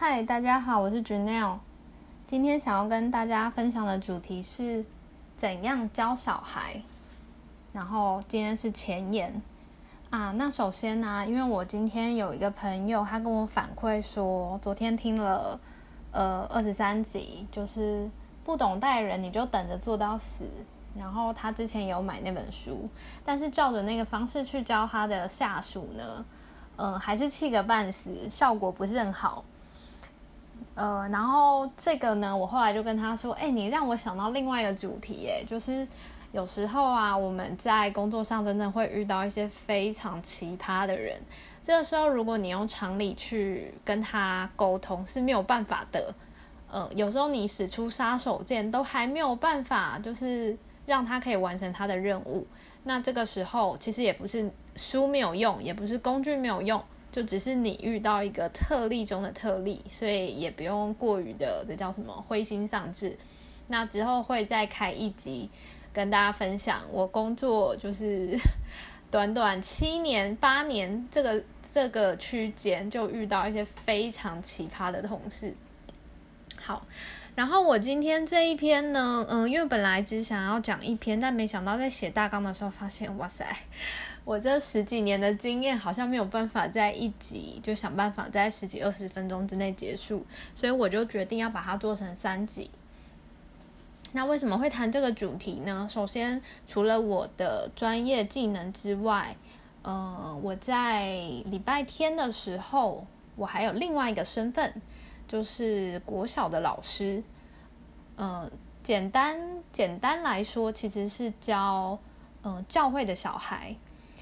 嗨，大家好，我是 Janelle。今天想要跟大家分享的主题是怎样教小孩。然后今天是前言啊。那首先呢，因为我今天有一个朋友，他跟我反馈说，昨天听了呃二十三集，就是不懂待人，你就等着做到死。然后他之前有买那本书，但是照着那个方式去教他的下属呢，嗯，还是气个半死，效果不是很好。呃，然后这个呢，我后来就跟他说：“哎，你让我想到另外一个主题，哎，就是有时候啊，我们在工作上真的会遇到一些非常奇葩的人，这个时候如果你用常理去跟他沟通是没有办法的。呃，有时候你使出杀手锏都还没有办法，就是让他可以完成他的任务。那这个时候其实也不是书没有用，也不是工具没有用。”就只是你遇到一个特例中的特例，所以也不用过于的这叫什么灰心丧志。那之后会再开一集跟大家分享，我工作就是 短短七年八年这个这个区间就遇到一些非常奇葩的同事。好，然后我今天这一篇呢，嗯，因为本来只想要讲一篇，但没想到在写大纲的时候发现，哇塞！我这十几年的经验好像没有办法在一集就想办法在十几二十分钟之内结束，所以我就决定要把它做成三集。那为什么会谈这个主题呢？首先，除了我的专业技能之外，呃，我在礼拜天的时候，我还有另外一个身份，就是国小的老师。嗯，简单简单来说，其实是教嗯教会的小孩。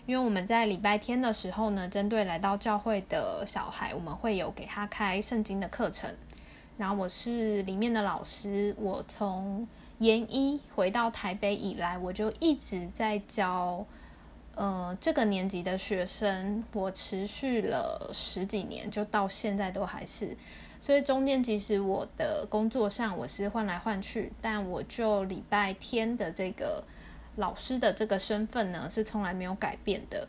因为我们在礼拜天的时候呢，针对来到教会的小孩，我们会有给他开圣经的课程。然后我是里面的老师，我从研一回到台北以来，我就一直在教，呃，这个年级的学生，我持续了十几年，就到现在都还是。所以中间即使我的工作上我是换来换去，但我就礼拜天的这个。老师的这个身份呢，是从来没有改变的。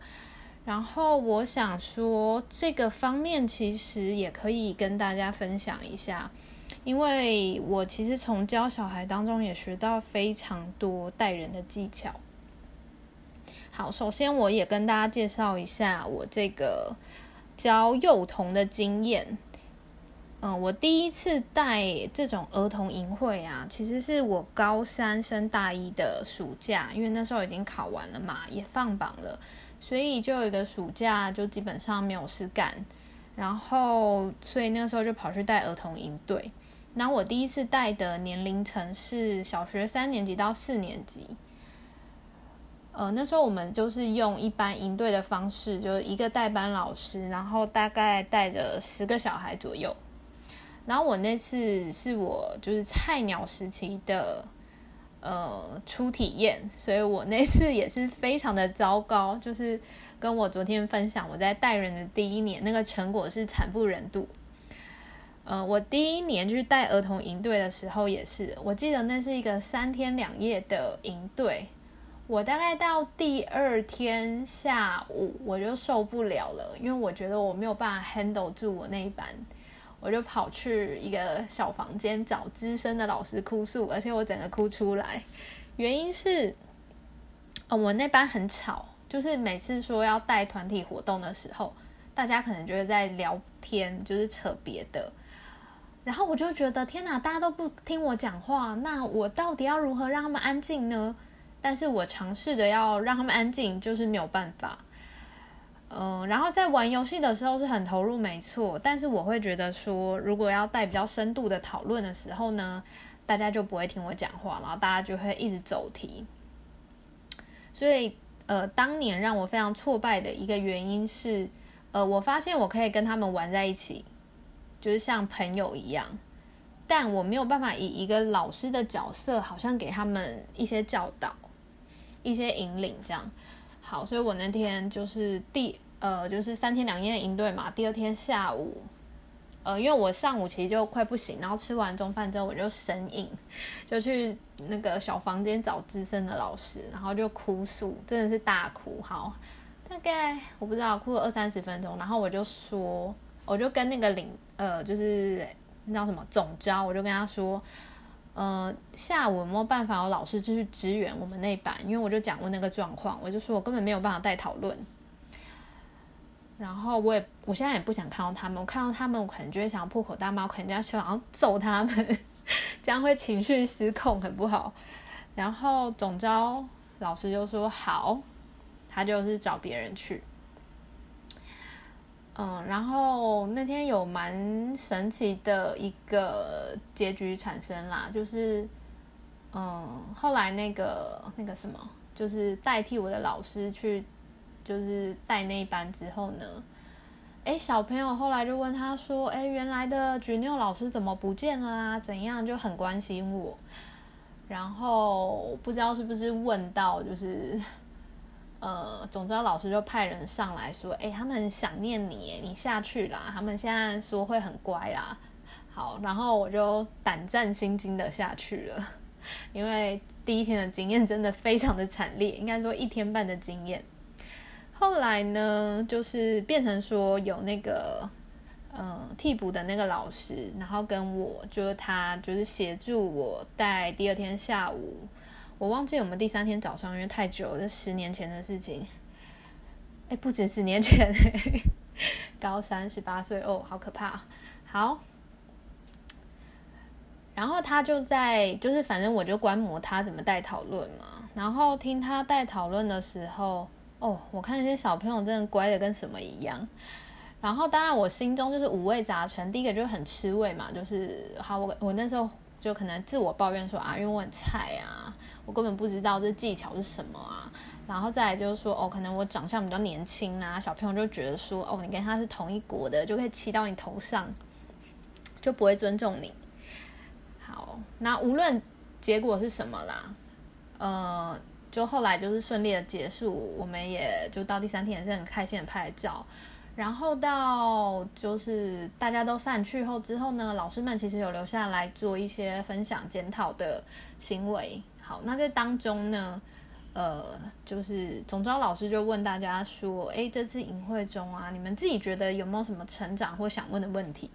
然后我想说，这个方面其实也可以跟大家分享一下，因为我其实从教小孩当中也学到非常多带人的技巧。好，首先我也跟大家介绍一下我这个教幼童的经验。嗯，我第一次带这种儿童营会啊，其实是我高三升大一的暑假，因为那时候已经考完了嘛，也放榜了，所以就有一个暑假就基本上没有事干，然后所以那时候就跑去带儿童营队。那我第一次带的年龄层是小学三年级到四年级，呃，那时候我们就是用一般营队的方式，就是一个代班老师，然后大概带着十个小孩左右。然后我那次是我就是菜鸟时期的呃初体验，所以我那次也是非常的糟糕。就是跟我昨天分享我在带人的第一年，那个成果是惨不忍睹。呃，我第一年就是带儿童营队的时候也是，我记得那是一个三天两夜的营队，我大概到第二天下午我就受不了了，因为我觉得我没有办法 handle 住我那一班。我就跑去一个小房间找资深的老师哭诉，而且我整个哭出来。原因是，哦，我那班很吵，就是每次说要带团体活动的时候，大家可能就是在聊天，就是扯别的。然后我就觉得，天哪，大家都不听我讲话，那我到底要如何让他们安静呢？但是我尝试着要让他们安静，就是没有办法。嗯，然后在玩游戏的时候是很投入，没错。但是我会觉得说，如果要带比较深度的讨论的时候呢，大家就不会听我讲话，然后大家就会一直走题。所以，呃，当年让我非常挫败的一个原因是，呃，我发现我可以跟他们玩在一起，就是像朋友一样，但我没有办法以一个老师的角色，好像给他们一些教导、一些引领这样。好，所以我那天就是第呃，就是三天两夜的营队嘛。第二天下午，呃，因为我上午其实就快不行，然后吃完中饭之后我就神隐，就去那个小房间找资深的老师，然后就哭诉，真的是大哭。好，大概我不知道哭了二三十分钟，然后我就说，我就跟那个领呃，就是那叫什么总招，我就跟他说，呃，下午有没有办法有老师继续支援我们那班？因为我就讲过那个状况，我就说我根本没有办法带讨论。然后我也，我现在也不想看到他们。我看到他们，我可能就会想要破口大骂，我可能要想要揍他们，这样会情绪失控，很不好。然后总招老师就说好，他就是找别人去。嗯，然后那天有蛮神奇的一个结局产生啦，就是嗯，后来那个那个什么，就是代替我的老师去。就是带那一班之后呢，哎，小朋友后来就问他说：“哎，原来的举六老师怎么不见了啊？怎样？”就很关心我。然后不知道是不是问到，就是呃，总之老师就派人上来说：“哎，他们很想念你，你下去啦。他们现在说会很乖啦。”好，然后我就胆战心惊的下去了，因为第一天的经验真的非常的惨烈，应该说一天半的经验。后来呢，就是变成说有那个，嗯，替补的那个老师，然后跟我，就是他，就是协助我带第二天下午，我忘记我们第三天早上，因为太久了，这十年前的事情，哎，不止十年前，高三十八岁哦，好可怕。好，然后他就在，就是反正我就观摩他怎么带讨论嘛，然后听他带讨论的时候。哦，我看那些小朋友真的乖的跟什么一样，然后当然我心中就是五味杂陈。第一个就是很吃味嘛，就是好我我那时候就可能自我抱怨说啊，因为我很菜啊，我根本不知道这技巧是什么啊。然后再来就是说哦，可能我长相比较年轻啊，小朋友就觉得说哦，你跟他是同一国的，就可以骑到你头上，就不会尊重你。好，那无论结果是什么啦，呃。就后来就是顺利的结束，我们也就到第三天也是很开心的拍照，然后到就是大家都散去后之后呢，老师们其实有留下来做一些分享检讨的行为。好，那在当中呢，呃，就是总招老师就问大家说：“哎，这次营会中啊，你们自己觉得有没有什么成长或想问的问题？”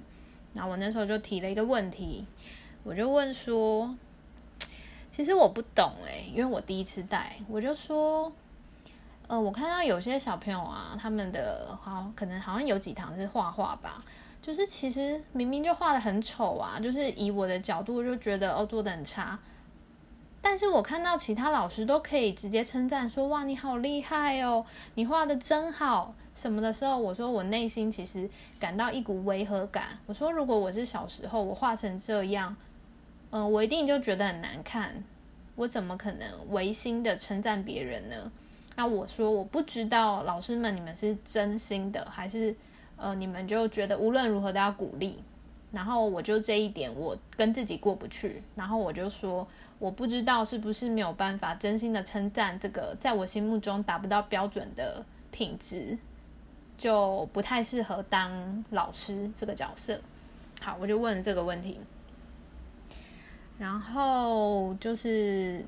那我那时候就提了一个问题，我就问说。其实我不懂哎，因为我第一次带，我就说，呃，我看到有些小朋友啊，他们的好可能好像有几堂是画画吧，就是其实明明就画的很丑啊，就是以我的角度就觉得哦做的很差，但是我看到其他老师都可以直接称赞说哇你好厉害哦，你画的真好什么的时候，我说我内心其实感到一股违和感，我说如果我是小时候我画成这样。嗯，我一定就觉得很难看，我怎么可能违心的称赞别人呢？那我说我不知道，老师们你们是真心的，还是呃你们就觉得无论如何都要鼓励？然后我就这一点我跟自己过不去，然后我就说我不知道是不是没有办法真心的称赞这个在我心目中达不到标准的品质，就不太适合当老师这个角色。好，我就问这个问题。然后就是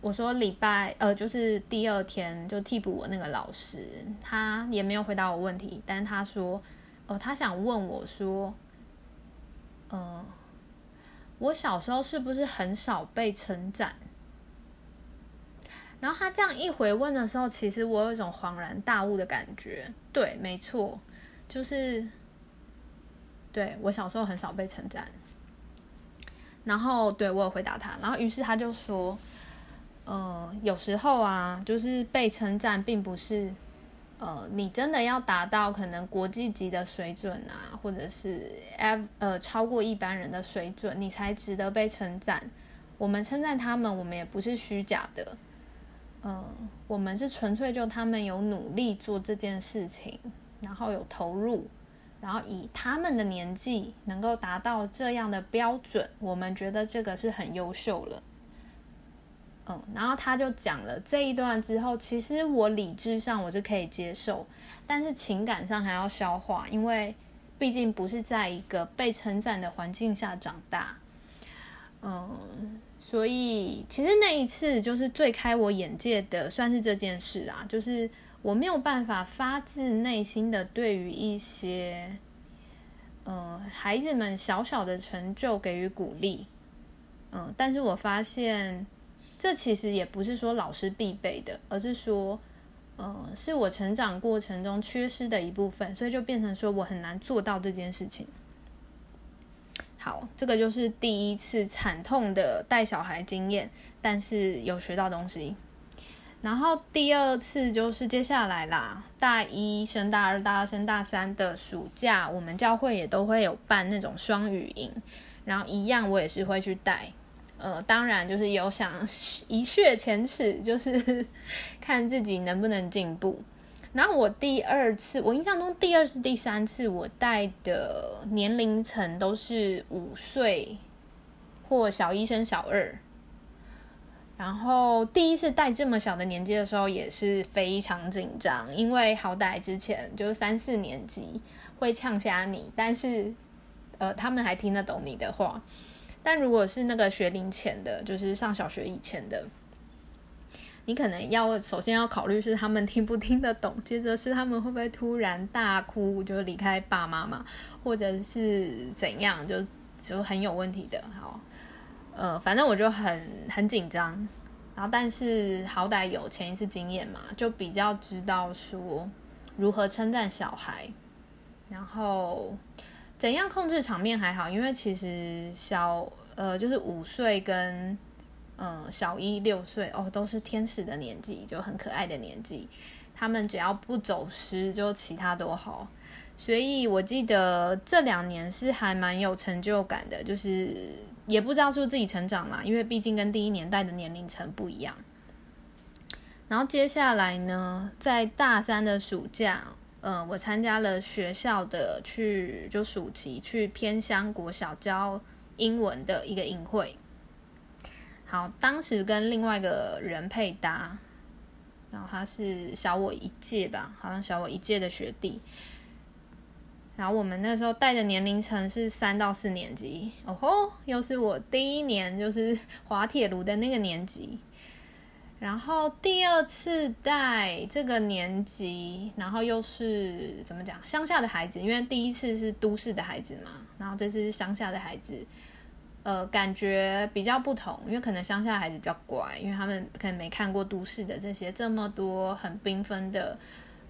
我说礼拜呃，就是第二天就替补我那个老师，他也没有回答我问题，但他说哦，他想问我说，嗯，我小时候是不是很少被称赞？然后他这样一回问的时候，其实我有一种恍然大悟的感觉。对，没错，就是对我小时候很少被称赞。然后对我有回答他，然后于是他就说，呃，有时候啊，就是被称赞，并不是，呃，你真的要达到可能国际级的水准啊，或者是呃超过一般人的水准，你才值得被称赞。我们称赞他们，我们也不是虚假的，嗯，我们是纯粹就他们有努力做这件事情，然后有投入。然后以他们的年纪能够达到这样的标准，我们觉得这个是很优秀了。嗯，然后他就讲了这一段之后，其实我理智上我是可以接受，但是情感上还要消化，因为毕竟不是在一个被称赞的环境下长大。嗯，所以其实那一次就是最开我眼界的，算是这件事啦，就是。我没有办法发自内心的对于一些，呃，孩子们小小的成就给予鼓励，嗯，但是我发现这其实也不是说老师必备的，而是说，呃，是我成长过程中缺失的一部分，所以就变成说我很难做到这件事情。好，这个就是第一次惨痛的带小孩经验，但是有学到东西。然后第二次就是接下来啦，大一升大二，大二升大三的暑假，我们教会也都会有办那种双语营，然后一样我也是会去带。呃，当然就是有想一雪前耻，就是 看自己能不能进步。然后我第二次，我印象中第二次、第三次我带的年龄层都是五岁或小一升小二。然后第一次带这么小的年纪的时候也是非常紧张，因为好歹之前就是三四年级会呛瞎你，但是呃他们还听得懂你的话。但如果是那个学龄前的，就是上小学以前的，你可能要首先要考虑是他们听不听得懂，接着是他们会不会突然大哭就离开爸妈嘛，或者是怎样，就就很有问题的。好。呃，反正我就很很紧张，然后但是好歹有前一次经验嘛，就比较知道说如何称赞小孩，然后怎样控制场面还好，因为其实小呃就是五岁跟嗯小一六岁哦都是天使的年纪，就很可爱的年纪，他们只要不走失，就其他都好。所以我记得这两年是还蛮有成就感的，就是。也不知道是自己成长啦，因为毕竟跟第一年代的年龄层不一样。然后接下来呢，在大三的暑假，呃，我参加了学校的去就暑期去偏乡国小教英文的一个营会。好，当时跟另外一个人配搭，然后他是小我一届吧，好像小我一届的学弟。然后我们那时候带的年龄层是三到四年级，哦吼，又是我第一年就是滑铁卢的那个年级。然后第二次带这个年级，然后又是怎么讲乡下的孩子，因为第一次是都市的孩子嘛，然后这次是乡下的孩子，呃，感觉比较不同，因为可能乡下的孩子比较乖，因为他们可能没看过都市的这些这么多很缤纷的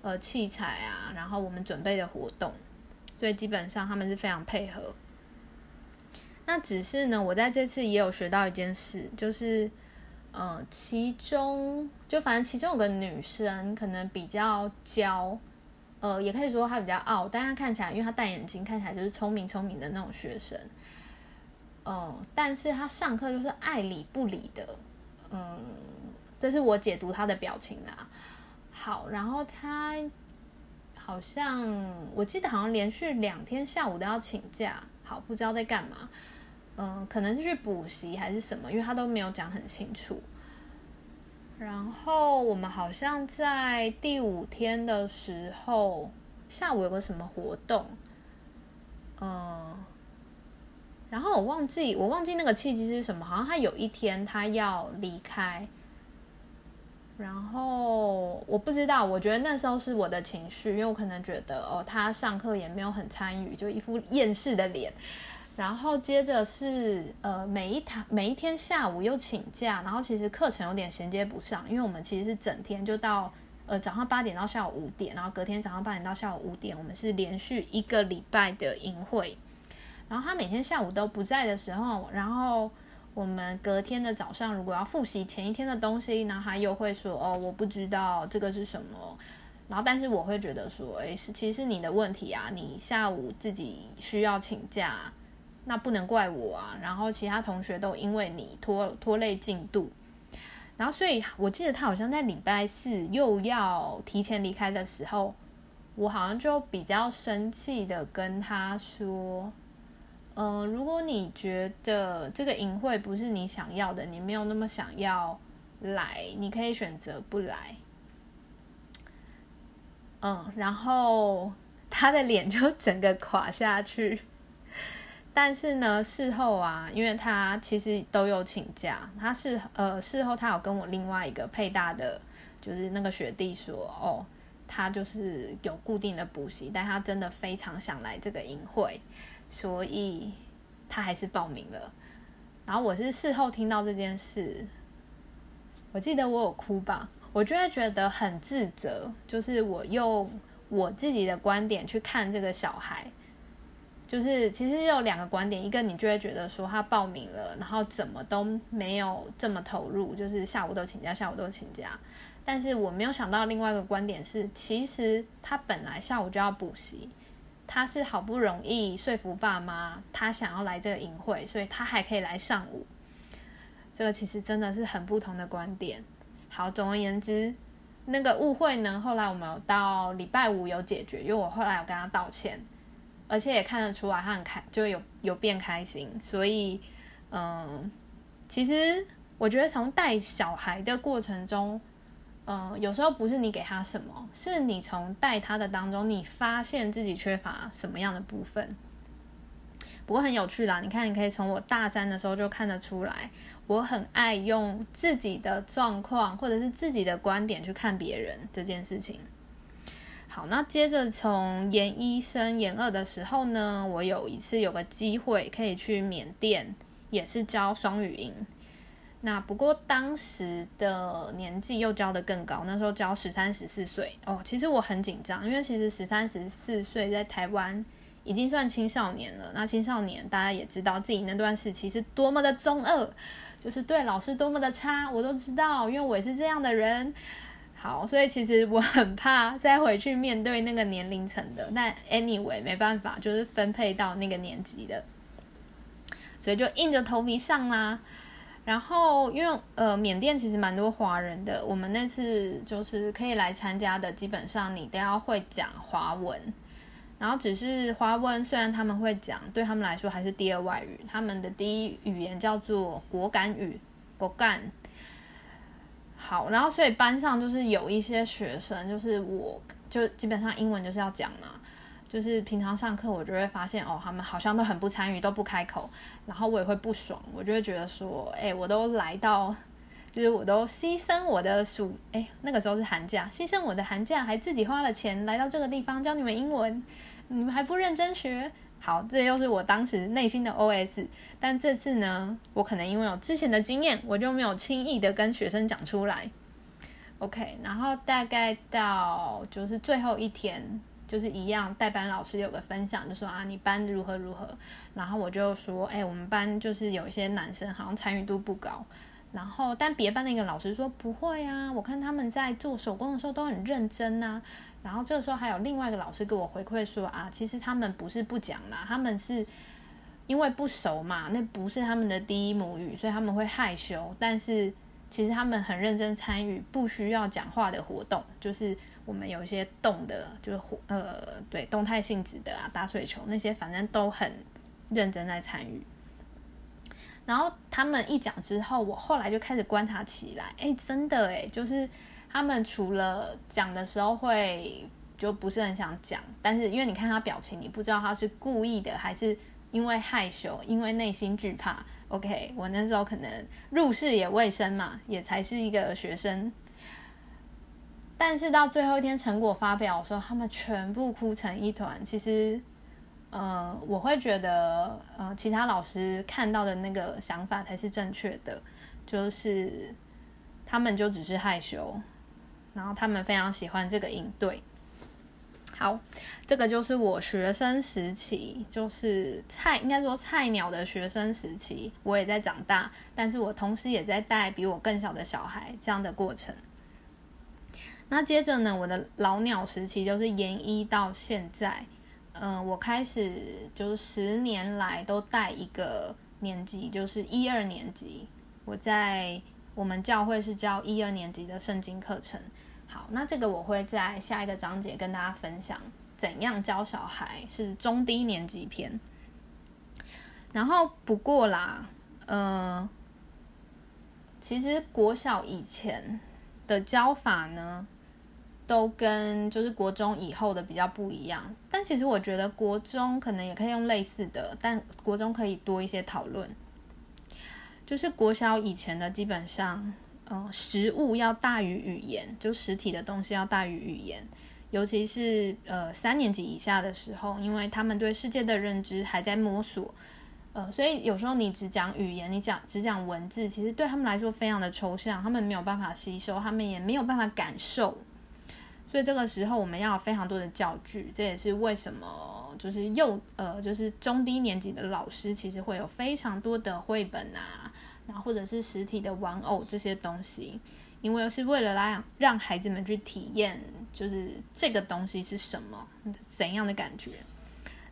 呃器材啊，然后我们准备的活动。所以基本上他们是非常配合。那只是呢，我在这次也有学到一件事，就是，呃，其中就反正其中有个女生可能比较娇，呃，也可以说她比较傲，但她看起来，因为她戴眼镜，看起来就是聪明聪明的那种学生。嗯，但是她上课就是爱理不理的，嗯，这是我解读她的表情啦。好，然后她。好像我记得好像连续两天下午都要请假，好不知道在干嘛，嗯，可能是去补习还是什么，因为他都没有讲很清楚。然后我们好像在第五天的时候下午有个什么活动，嗯，然后我忘记我忘记那个契机是什么，好像他有一天他要离开。然后我不知道，我觉得那时候是我的情绪，因为我可能觉得哦，他上课也没有很参与，就一副厌世的脸。然后接着是呃，每一堂每一天下午又请假，然后其实课程有点衔接不上，因为我们其实是整天就到呃早上八点到下午五点，然后隔天早上八点到下午五点，我们是连续一个礼拜的营会。然后他每天下午都不在的时候，然后。我们隔天的早上，如果要复习前一天的东西，那他又会说：“哦，我不知道这个是什么。”然后，但是我会觉得说：“诶，是其实是你的问题啊，你下午自己需要请假，那不能怪我啊。”然后其他同学都因为你拖拖累进度，然后所以我记得他好像在礼拜四又要提前离开的时候，我好像就比较生气的跟他说。嗯，如果你觉得这个淫会不是你想要的，你没有那么想要来，你可以选择不来。嗯，然后他的脸就整个垮下去。但是呢，事后啊，因为他其实都有请假，他是呃事后他有跟我另外一个配搭的，就是那个学弟说，哦，他就是有固定的补习，但他真的非常想来这个营会，所以他还是报名了。然后我是事后听到这件事，我记得我有哭吧，我就会觉得很自责，就是我用我自己的观点去看这个小孩。就是其实有两个观点，一个你就会觉得说他报名了，然后怎么都没有这么投入，就是下午都请假，下午都请假。但是我没有想到另外一个观点是，其实他本来下午就要补习，他是好不容易说服爸妈，他想要来这个营会，所以他还可以来上午。这个其实真的是很不同的观点。好，总而言之，那个误会呢，后来我们有到礼拜五有解决，因为我后来有跟他道歉。而且也看得出来，他很开，就有有变开心。所以，嗯，其实我觉得从带小孩的过程中，嗯，有时候不是你给他什么，是你从带他的当中，你发现自己缺乏什么样的部分。不过很有趣啦，你看，你可以从我大三的时候就看得出来，我很爱用自己的状况或者是自己的观点去看别人这件事情。好，那接着从研一升研二的时候呢，我有一次有个机会可以去缅甸，也是教双语音。那不过当时的年纪又教的更高，那时候教十三十四岁哦。其实我很紧张，因为其实十三十四岁在台湾已经算青少年了。那青少年大家也知道自己那段时期是多么的中二，就是对老师多么的差，我都知道，因为我也是这样的人。好，所以其实我很怕再回去面对那个年龄层的。但 anyway 没办法，就是分配到那个年级的，所以就硬着头皮上啦。然后因为呃缅甸其实蛮多华人的，我们那次就是可以来参加的，基本上你都要会讲华文。然后只是华文虽然他们会讲，对他们来说还是第二外语，他们的第一语言叫做果敢语，果敢。好，然后所以班上就是有一些学生，就是我就基本上英文就是要讲嘛，就是平常上课我就会发现哦，他们好像都很不参与，都不开口，然后我也会不爽，我就会觉得说，哎，我都来到，就是我都牺牲我的暑，哎，那个时候是寒假，牺牲我的寒假，还自己花了钱来到这个地方教你们英文，你们还不认真学。好，这又是我当时内心的 OS。但这次呢，我可能因为有之前的经验，我就没有轻易的跟学生讲出来。OK，然后大概到就是最后一天，就是一样，代班老师有个分享，就说啊，你班如何如何。然后我就说，哎，我们班就是有一些男生好像参与度不高。然后但别班的一个老师说不会啊，我看他们在做手工的时候都很认真啊。然后这个时候还有另外一个老师给我回馈说啊，其实他们不是不讲啦，他们是因为不熟嘛，那不是他们的第一母语，所以他们会害羞。但是其实他们很认真参与不需要讲话的活动，就是我们有一些动的，就是呃对动态性质的啊，打水球那些，反正都很认真在参与。然后他们一讲之后，我后来就开始观察起来，哎，真的哎，就是。他们除了讲的时候会就不是很想讲，但是因为你看他表情，你不知道他是故意的还是因为害羞，因为内心惧怕。OK，我那时候可能入世也未深嘛，也才是一个学生。但是到最后一天成果发表的时候，他们全部哭成一团。其实，呃，我会觉得，呃，其他老师看到的那个想法才是正确的，就是他们就只是害羞。然后他们非常喜欢这个营队。好，这个就是我学生时期，就是菜应该说菜鸟的学生时期。我也在长大，但是我同时也在带比我更小的小孩这样的过程。那接着呢，我的老鸟时期就是研一到现在，嗯，我开始就是十年来都带一个年级，就是一二年级。我在我们教会是教一二年级的圣经课程。好，那这个我会在下一个章节跟大家分享怎样教小孩，是中低年级篇。然后不过啦，呃，其实国小以前的教法呢，都跟就是国中以后的比较不一样。但其实我觉得国中可能也可以用类似的，但国中可以多一些讨论。就是国小以前的基本上。嗯，实物要大于语言，就实体的东西要大于语言。尤其是呃三年级以下的时候，因为他们对世界的认知还在摸索，呃，所以有时候你只讲语言，你讲只讲文字，其实对他们来说非常的抽象，他们没有办法吸收，他们也没有办法感受。所以这个时候我们要有非常多的教具，这也是为什么就是幼呃就是中低年级的老师其实会有非常多的绘本啊，然后或者是实体的玩偶这些东西，因为是为了来让孩子们去体验，就是这个东西是什么怎样的感觉。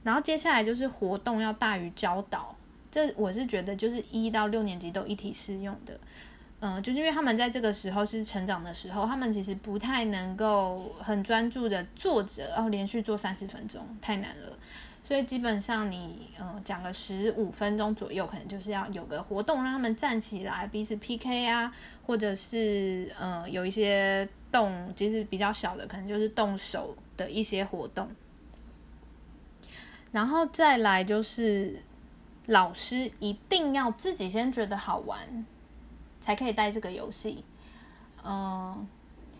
然后接下来就是活动要大于教导，这我是觉得就是一到六年级都一体适用的。嗯，就是因为他们在这个时候是成长的时候，他们其实不太能够很专注的坐着，然后连续做三十分钟，太难了。所以基本上你嗯讲个十五分钟左右，可能就是要有个活动，让他们站起来彼此 PK 啊，或者是嗯有一些动，其实比较小的，可能就是动手的一些活动。然后再来就是老师一定要自己先觉得好玩。才可以带这个游戏，嗯，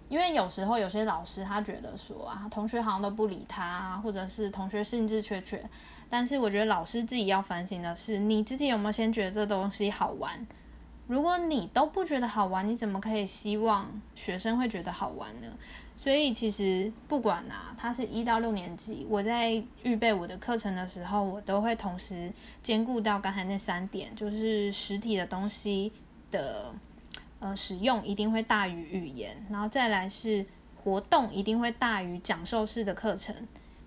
因为有时候有些老师他觉得说啊，同学好像都不理他，或者是同学兴致缺缺。但是我觉得老师自己要反省的是，你自己有没有先觉得这东西好玩？如果你都不觉得好玩，你怎么可以希望学生会觉得好玩呢？所以其实不管啊，他是一到六年级，我在预备我的课程的时候，我都会同时兼顾到刚才那三点，就是实体的东西。的呃使用一定会大于语言，然后再来是活动一定会大于讲授式的课程。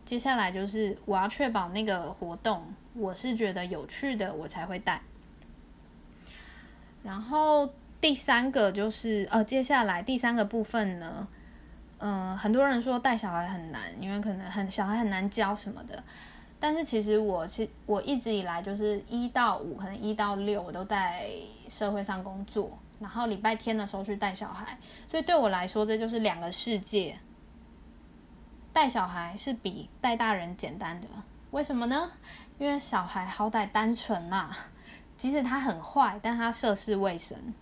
接下来就是我要确保那个活动我是觉得有趣的，我才会带。然后第三个就是呃，接下来第三个部分呢，嗯，很多人说带小孩很难，因为可能很小孩很难教什么的。但是其实我其我一直以来就是一到五，可能一到六我都在社会上工作，然后礼拜天的时候去带小孩，所以对我来说这就是两个世界。带小孩是比带大人简单的，为什么呢？因为小孩好歹单纯嘛，即使他很坏，但他涉世未深。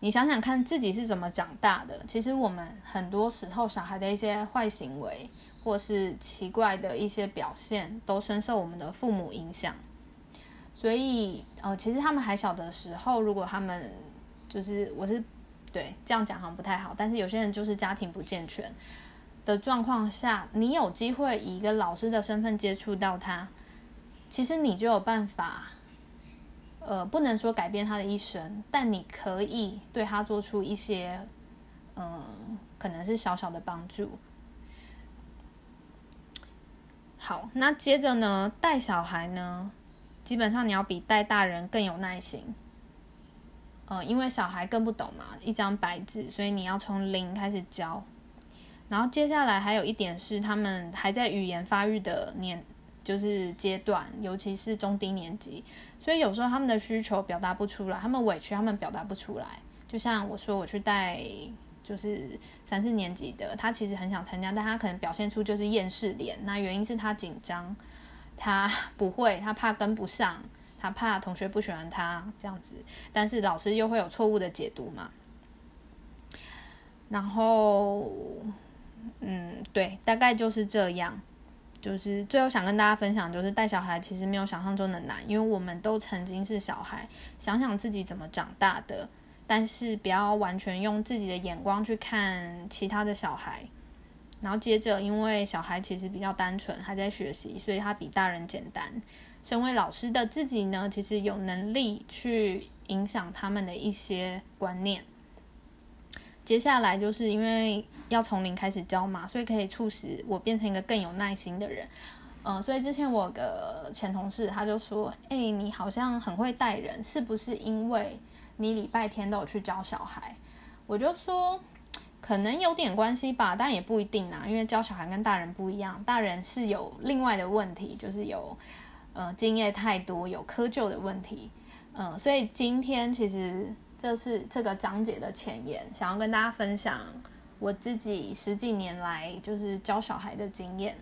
你想想看自己是怎么长大的，其实我们很多时候小孩的一些坏行为。或是奇怪的一些表现，都深受我们的父母影响。所以，呃，其实他们还小的时候，如果他们就是我是对这样讲好像不太好，但是有些人就是家庭不健全的状况下，你有机会以一个老师的身份接触到他，其实你就有办法，呃，不能说改变他的一生，但你可以对他做出一些，嗯，可能是小小的帮助。好，那接着呢，带小孩呢，基本上你要比带大人更有耐心。呃，因为小孩更不懂嘛，一张白纸，所以你要从零开始教。然后接下来还有一点是，他们还在语言发育的年，就是阶段，尤其是中低年级，所以有时候他们的需求表达不出来，他们委屈，他们表达不出来。就像我说，我去带。就是三四年级的，他其实很想参加，但他可能表现出就是厌世脸。那原因是他紧张，他不会，他怕跟不上，他怕同学不喜欢他这样子。但是老师又会有错误的解读嘛。然后，嗯，对，大概就是这样。就是最后想跟大家分享，就是带小孩其实没有想象中的难，因为我们都曾经是小孩，想想自己怎么长大的。但是不要完全用自己的眼光去看其他的小孩，然后接着，因为小孩其实比较单纯，还在学习，所以他比大人简单。身为老师的自己呢，其实有能力去影响他们的一些观念。接下来就是因为要从零开始教嘛，所以可以促使我变成一个更有耐心的人。嗯，所以之前我的前同事他就说：“哎，你好像很会带人，是不是因为？”你礼拜天都有去教小孩，我就说可能有点关系吧，但也不一定啊，因为教小孩跟大人不一样，大人是有另外的问题，就是有呃经验太多、有窠臼的问题，嗯，所以今天其实这是这个章节的前言，想要跟大家分享我自己十几年来就是教小孩的经验，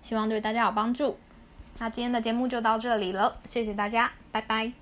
希望对大家有帮助。那今天的节目就到这里了，谢谢大家，拜拜。